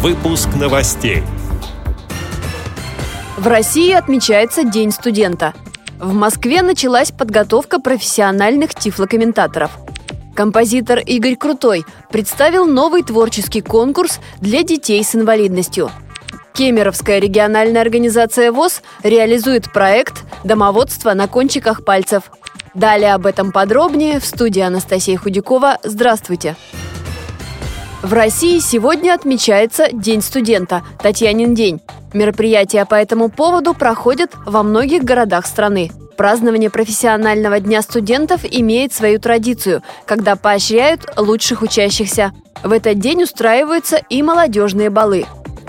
Выпуск новостей. В России отмечается День студента. В Москве началась подготовка профессиональных тифлокомментаторов. Композитор Игорь Крутой представил новый творческий конкурс для детей с инвалидностью. Кемеровская региональная организация ВОЗ реализует проект «Домоводство на кончиках пальцев». Далее об этом подробнее в студии Анастасия Худякова. Здравствуйте! В России сегодня отмечается День студента, Татьянин день. Мероприятия по этому поводу проходят во многих городах страны. Празднование профессионального дня студентов имеет свою традицию, когда поощряют лучших учащихся. В этот день устраиваются и молодежные балы.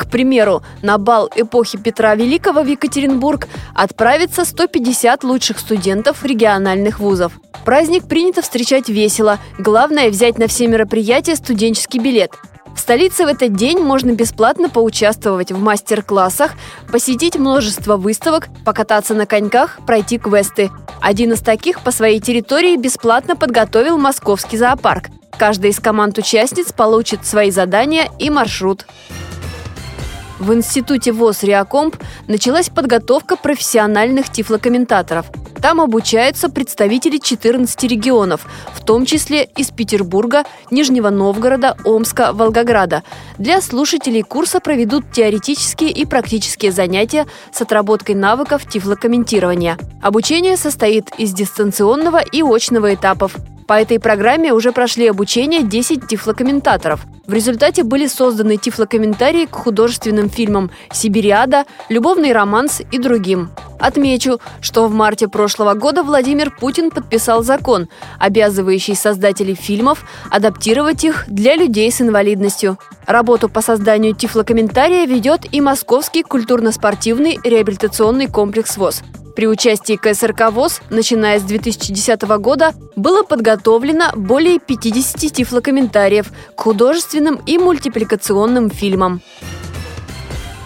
Примеру, на бал эпохи Петра Великого в Екатеринбург отправится 150 лучших студентов региональных вузов. Праздник принято встречать весело. Главное – взять на все мероприятия студенческий билет. В столице в этот день можно бесплатно поучаствовать в мастер-классах, посетить множество выставок, покататься на коньках, пройти квесты. Один из таких по своей территории бесплатно подготовил московский зоопарк. Каждая из команд участниц получит свои задания и маршрут. В Институте ВОЗ «Реакомп» началась подготовка профессиональных тифлокомментаторов. Там обучаются представители 14 регионов, в том числе из Петербурга, Нижнего Новгорода, Омска, Волгограда. Для слушателей курса проведут теоретические и практические занятия с отработкой навыков тифлокомментирования. Обучение состоит из дистанционного и очного этапов. По этой программе уже прошли обучение 10 тифлокомментаторов. В результате были созданы тифлокомментарии к художественным фильмам «Сибириада», «Любовный романс» и другим. Отмечу, что в марте прошлого года Владимир Путин подписал закон, обязывающий создателей фильмов адаптировать их для людей с инвалидностью. Работу по созданию тифлокомментария ведет и Московский культурно-спортивный реабилитационный комплекс ВОЗ. При участии КСРК ВОЗ, начиная с 2010 года, было подготовлено более 50 тифлокомментариев к художественным и мультипликационным фильмам.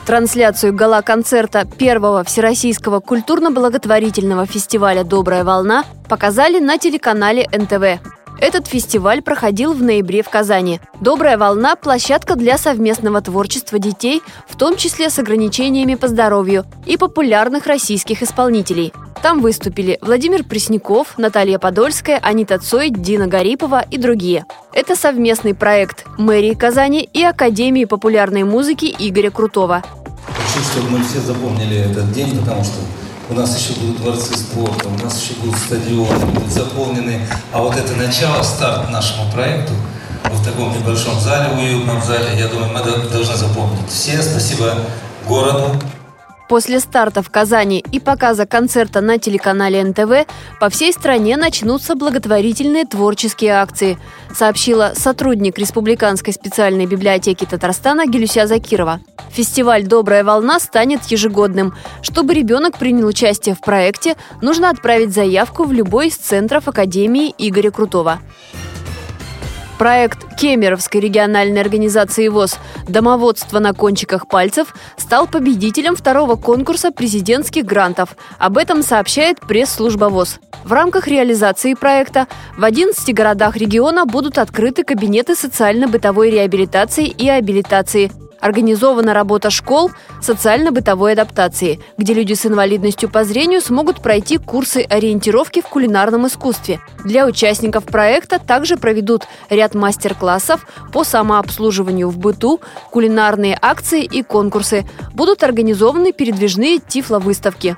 Трансляцию гала-концерта первого Всероссийского культурно-благотворительного фестиваля «Добрая волна» показали на телеканале НТВ. Этот фестиваль проходил в ноябре в Казани. «Добрая волна» – площадка для совместного творчества детей, в том числе с ограничениями по здоровью, и популярных российских исполнителей. Там выступили Владимир Пресняков, Наталья Подольская, Анита Цой, Дина Гарипова и другие. Это совместный проект мэрии Казани и Академии популярной музыки Игоря Крутого. Хочу, чтобы мы все запомнили этот день, потому что у нас еще будут дворцы спорта, у нас еще будут стадионы, будут заполнены. А вот это начало, старт нашему проекту в таком небольшом зале, уютном зале, я думаю, мы должны запомнить. Все спасибо городу, После старта в Казани и показа концерта на телеканале НТВ по всей стране начнутся благотворительные творческие акции, сообщила сотрудник Республиканской специальной библиотеки Татарстана Гелюся Закирова. Фестиваль «Добрая волна» станет ежегодным. Чтобы ребенок принял участие в проекте, нужно отправить заявку в любой из центров Академии Игоря Крутого. Проект Кемеровской региональной организации ВОЗ «Домоводство на кончиках пальцев» стал победителем второго конкурса президентских грантов. Об этом сообщает пресс-служба ВОЗ. В рамках реализации проекта в 11 городах региона будут открыты кабинеты социально-бытовой реабилитации и абилитации – Организована работа школ социально-бытовой адаптации, где люди с инвалидностью по зрению смогут пройти курсы ориентировки в кулинарном искусстве. Для участников проекта также проведут ряд мастер-классов по самообслуживанию в быту, кулинарные акции и конкурсы. Будут организованы передвижные тифловыставки.